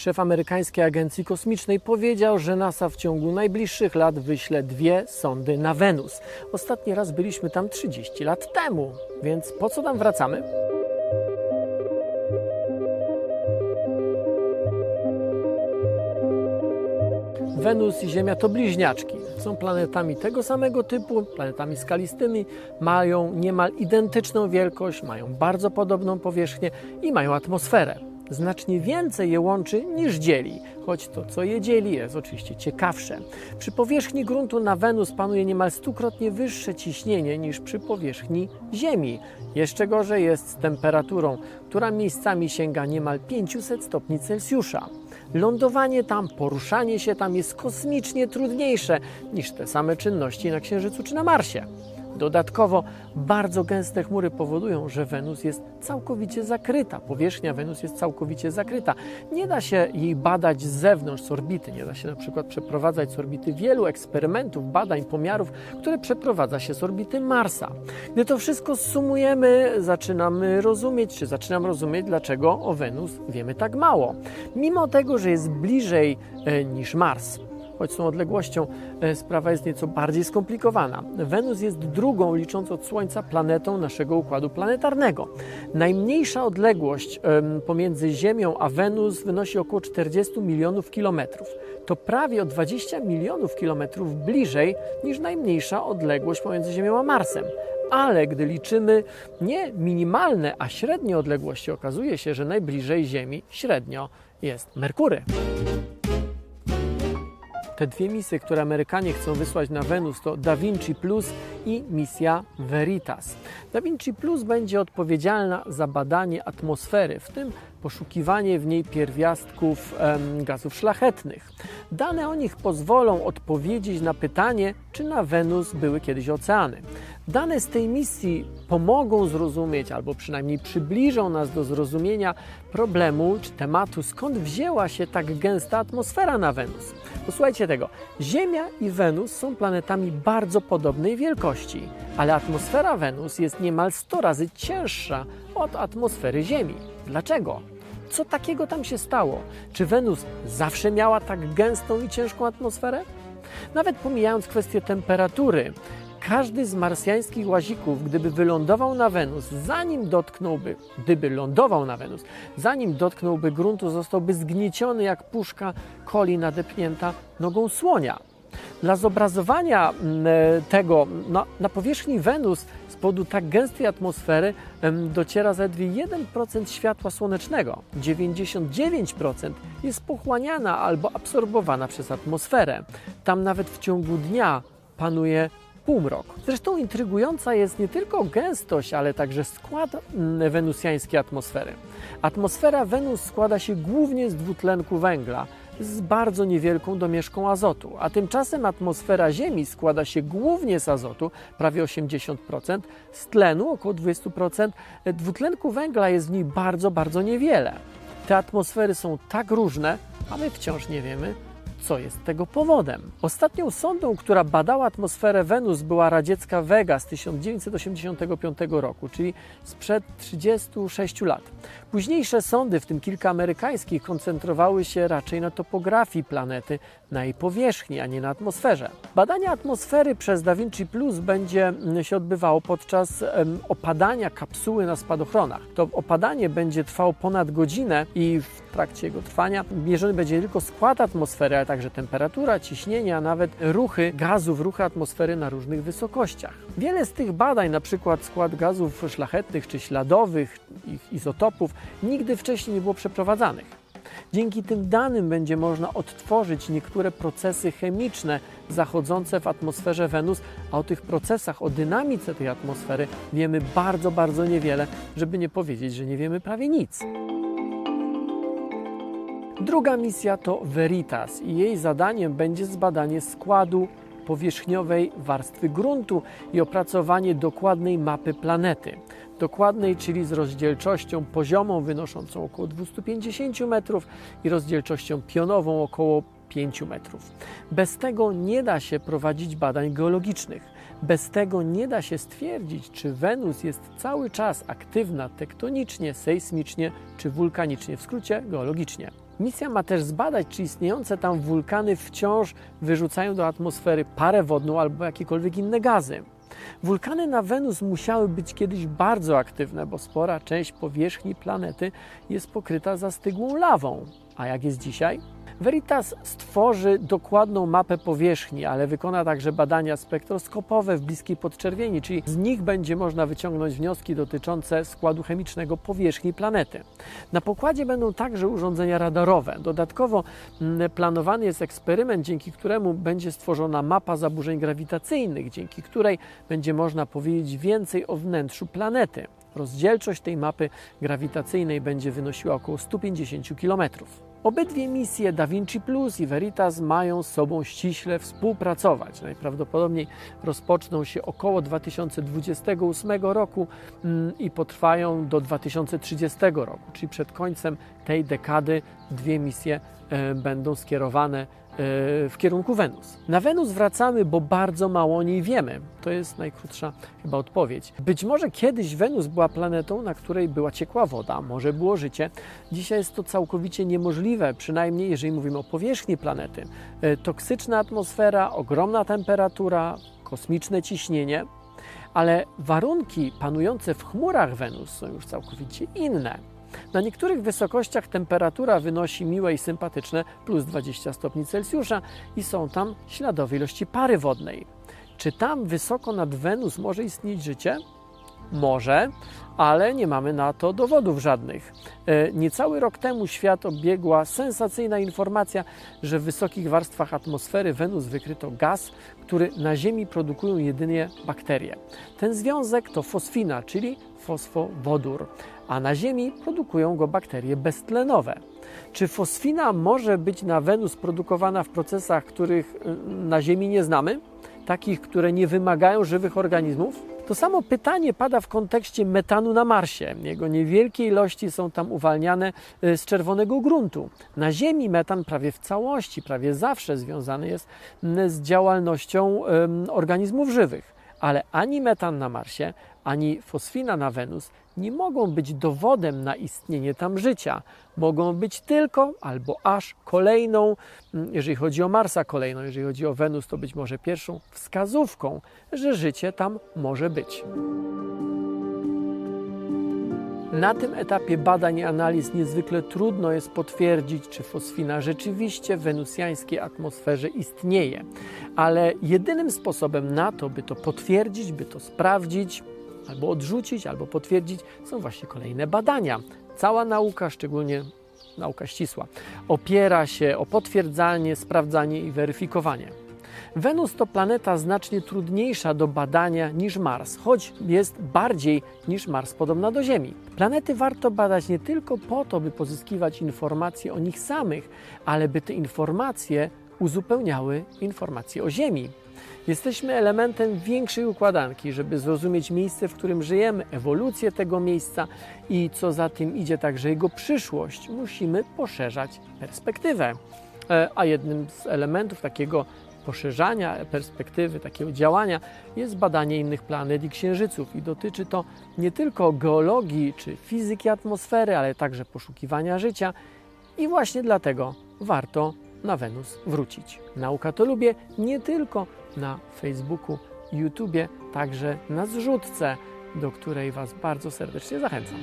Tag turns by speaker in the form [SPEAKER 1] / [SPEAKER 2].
[SPEAKER 1] Szef amerykańskiej agencji kosmicznej powiedział, że NASA w ciągu najbliższych lat wyśle dwie sondy na Wenus. Ostatni raz byliśmy tam 30 lat temu, więc po co tam wracamy? Wenus i Ziemia to bliźniaczki. Są planetami tego samego typu, planetami skalistymi, mają niemal identyczną wielkość, mają bardzo podobną powierzchnię i mają atmosferę. Znacznie więcej je łączy niż dzieli, choć to, co je dzieli, jest oczywiście ciekawsze. Przy powierzchni gruntu na Wenus panuje niemal stukrotnie wyższe ciśnienie niż przy powierzchni Ziemi. Jeszcze gorzej jest z temperaturą, która miejscami sięga niemal 500 stopni Celsjusza. Lądowanie tam, poruszanie się tam jest kosmicznie trudniejsze niż te same czynności na Księżycu czy na Marsie. Dodatkowo bardzo gęste chmury powodują, że Wenus jest całkowicie zakryta. Powierzchnia Wenus jest całkowicie zakryta. Nie da się jej badać z zewnątrz, z orbity. Nie da się na przykład przeprowadzać z orbity wielu eksperymentów, badań, pomiarów, które przeprowadza się z orbity Marsa. Gdy to wszystko sumujemy, zaczynamy rozumieć, czy zaczynam rozumieć, dlaczego o Wenus wiemy tak mało. Mimo tego, że jest bliżej e, niż Mars choć tą odległością e, sprawa jest nieco bardziej skomplikowana. Wenus jest drugą, licząc od Słońca, planetą naszego układu planetarnego. Najmniejsza odległość pomiędzy Ziemią a Wenus wynosi około 40 milionów kilometrów. To prawie o 20 milionów kilometrów bliżej niż najmniejsza odległość pomiędzy Ziemią a Marsem ale gdy liczymy nie minimalne, a średnie odległości, okazuje się, że najbliżej Ziemi średnio jest Merkury. Te dwie misje, które Amerykanie chcą wysłać na Wenus, to Da Vinci Plus i misja Veritas. Da Vinci Plus będzie odpowiedzialna za badanie atmosfery, w tym poszukiwanie w niej pierwiastków gazów szlachetnych. Dane o nich pozwolą odpowiedzieć na pytanie, czy na Wenus były kiedyś oceany. Dane z tej misji pomogą zrozumieć, albo przynajmniej przybliżą nas do zrozumienia problemu czy tematu, skąd wzięła się tak gęsta atmosfera na Wenus. Posłuchajcie tego. Ziemia i Wenus są planetami bardzo podobnej wielkości, ale atmosfera Wenus jest niemal 100 razy cięższa od atmosfery Ziemi. Dlaczego? Co takiego tam się stało? Czy Wenus zawsze miała tak gęstą i ciężką atmosferę? Nawet pomijając kwestię temperatury, każdy z marsjańskich łazików, gdyby wylądował na Wenus, zanim dotknąłby, gdyby lądował na Wenus, zanim dotknąłby gruntu, zostałby zgnieciony jak puszka coli nadepnięta nogą słonia. Dla zobrazowania mm, e, tego na, powierzchni Wenus z powodu tak gęstej atmosfery dociera zaledwie 1% światła słonecznego. 99% jest pochłaniana albo absorbowana przez atmosferę. Tam nawet w ciągu dnia panuje półmrok. Zresztą intrygująca jest nie tylko gęstość, ale także skład mm, wenusjańskiej atmosfery. Atmosfera Wenus składa się głównie z dwutlenku węgla, z bardzo niewielką domieszką azotu, a tymczasem atmosfera Ziemi składa się głównie z azotu, prawie 80%, z tlenu około 20%, dwutlenku węgla jest w niej bardzo, bardzo niewiele. Te atmosfery są tak różne, a my wciąż nie wiemy, co jest tego powodem. Ostatnią sondą, która badała atmosferę Wenus była radziecka Vega z 1985 roku, czyli sprzed 36 lat. Późniejsze sondy, w tym kilka amerykańskich, koncentrowały się raczej na topografii planety, na jej powierzchni, a nie na atmosferze. Badanie atmosfery przez Da Vinci Plus będzie się odbywało podczas opadania kapsuły na spadochronach. To opadanie będzie trwało ponad godzinę i w trakcie jego trwania mierzony będzie tylko skład atmosfery, także temperatura, ciśnienie, a nawet ruchy gazów, ruchy atmosfery na różnych wysokościach. Wiele z tych badań, na przykład skład gazów szlachetnych czy śladowych, ich izotopów, nigdy wcześniej nie było przeprowadzanych. Dzięki tym danym będzie można odtworzyć niektóre procesy chemiczne zachodzące w atmosferze Wenus, a o tych procesach, o dynamice tej atmosfery wiemy bardzo, bardzo niewiele, żeby nie powiedzieć, że nie wiemy prawie nic. Druga misja to Veritas i jej zadaniem będzie zbadanie składu powierzchniowej warstwy gruntu i opracowanie dokładnej mapy planety. Dokładnej, czyli z rozdzielczością poziomą wynoszącą około 250 metrów i rozdzielczością pionową około 5 metrów. Bez tego nie da się prowadzić badań geologicznych. Bez tego nie da się stwierdzić, czy Wenus jest cały czas aktywna tektonicznie, sejsmicznie czy wulkanicznie, w skrócie geologicznie. Misja ma też zbadać, czy istniejące tam wulkany wciąż wyrzucają do atmosfery parę wodną albo jakiekolwiek inne gazy. Wulkany na Wenus musiały być kiedyś bardzo aktywne, bo spora część powierzchni planety jest pokryta zastygłą lawą. A jak jest dzisiaj? Veritas stworzy dokładną mapę powierzchni, ale wykona także badania spektroskopowe w bliskiej podczerwieni, czyli z nich będzie można wyciągnąć wnioski dotyczące składu chemicznego powierzchni planety. Na pokładzie będą także urządzenia radarowe. Dodatkowo mm, planowany jest eksperyment, dzięki któremu będzie stworzona mapa zaburzeń grawitacyjnych, dzięki której będzie można powiedzieć więcej o wnętrzu planety. Rozdzielczość tej mapy grawitacyjnej będzie wynosiła około 150 km. Obydwie misje Da Vinci Plus i Veritas mają z sobą ściśle współpracować. Najprawdopodobniej rozpoczną się około 2028 roku mm, i potrwają do 2030 roku, czyli przed końcem tej dekady dwie misje e, będą skierowane w kierunku Wenus. Na Wenus wracamy, bo bardzo mało o niej wiemy. To jest najkrótsza chyba odpowiedź. Być może kiedyś Wenus była planetą, na której była ciekła woda, może było życie. Dzisiaj jest to całkowicie niemożliwe, przynajmniej jeżeli mówimy o powierzchni planety. E, toksyczna atmosfera, ogromna temperatura, kosmiczne ciśnienie, ale warunki panujące w chmurach Wenus są już całkowicie inne. Na niektórych wysokościach temperatura wynosi miłe i sympatyczne plus 20 stopni Celsjusza i są tam śladowe ilości pary wodnej. Czy tam wysoko nad Wenus może istnieć życie? Może, ale nie mamy na to dowodów żadnych. E, niecały rok temu świat obiegła sensacyjna informacja, że w wysokich warstwach atmosfery Wenus wykryto gaz, który na Ziemi produkują jedynie bakterie. Ten związek to fosfina, czyli fosfowodór, a na Ziemi produkują go bakterie beztlenowe. Czy fosfina może być na Wenus produkowana w procesach, których y, na Ziemi nie znamy? Takich, które nie wymagają żywych organizmów? To samo pytanie pada w kontekście metanu na Marsie. Jego niewielkie ilości są tam uwalniane y, z czerwonego gruntu. Na Ziemi metan prawie w całości, prawie zawsze związany jest z działalnością organizmów żywych. Ale ani metan na Marsie, ani fosfina na Wenus nie mogą być dowodem na istnienie tam życia. Mogą być tylko albo aż kolejną, mm, jeżeli chodzi o Marsa, kolejną, jeżeli chodzi o Wenus, to być może pierwszą wskazówką, że życie tam może być. Na tym etapie badań i analiz niezwykle trudno jest potwierdzić, czy fosfina rzeczywiście w wenusjańskiej atmosferze istnieje. Ale jedynym sposobem na to, by to potwierdzić, by to sprawdzić, albo odrzucić, albo potwierdzić, są właśnie kolejne badania. Cała nauka, szczególnie nauka ścisła, opiera się o potwierdzanie, sprawdzanie i weryfikowanie. Wenus to planeta znacznie trudniejsza do badania niż Mars, choć jest bardziej niż Mars podobna do Ziemi. Planety warto badać nie tylko po to, by pozyskiwać informacje o nich samych, ale by te informacje uzupełniały informacje o Ziemi. Jesteśmy elementem większej układanki, żeby zrozumieć miejsce, w którym żyjemy, ewolucję tego miejsca i co za tym idzie także jego przyszłość. Musimy poszerzać perspektywę. E, a jednym z elementów takiego poszerzania perspektywy, takiego działania jest badanie innych planet i księżyców. I dotyczy to nie tylko geologii czy fizyki atmosfery, ale także poszukiwania życia. I właśnie dlatego warto na Wenus wrócić. Nauka to lubię nie tylko na Facebooku, YouTubie, także na zrzutce, do której Was bardzo serdecznie zachęcam.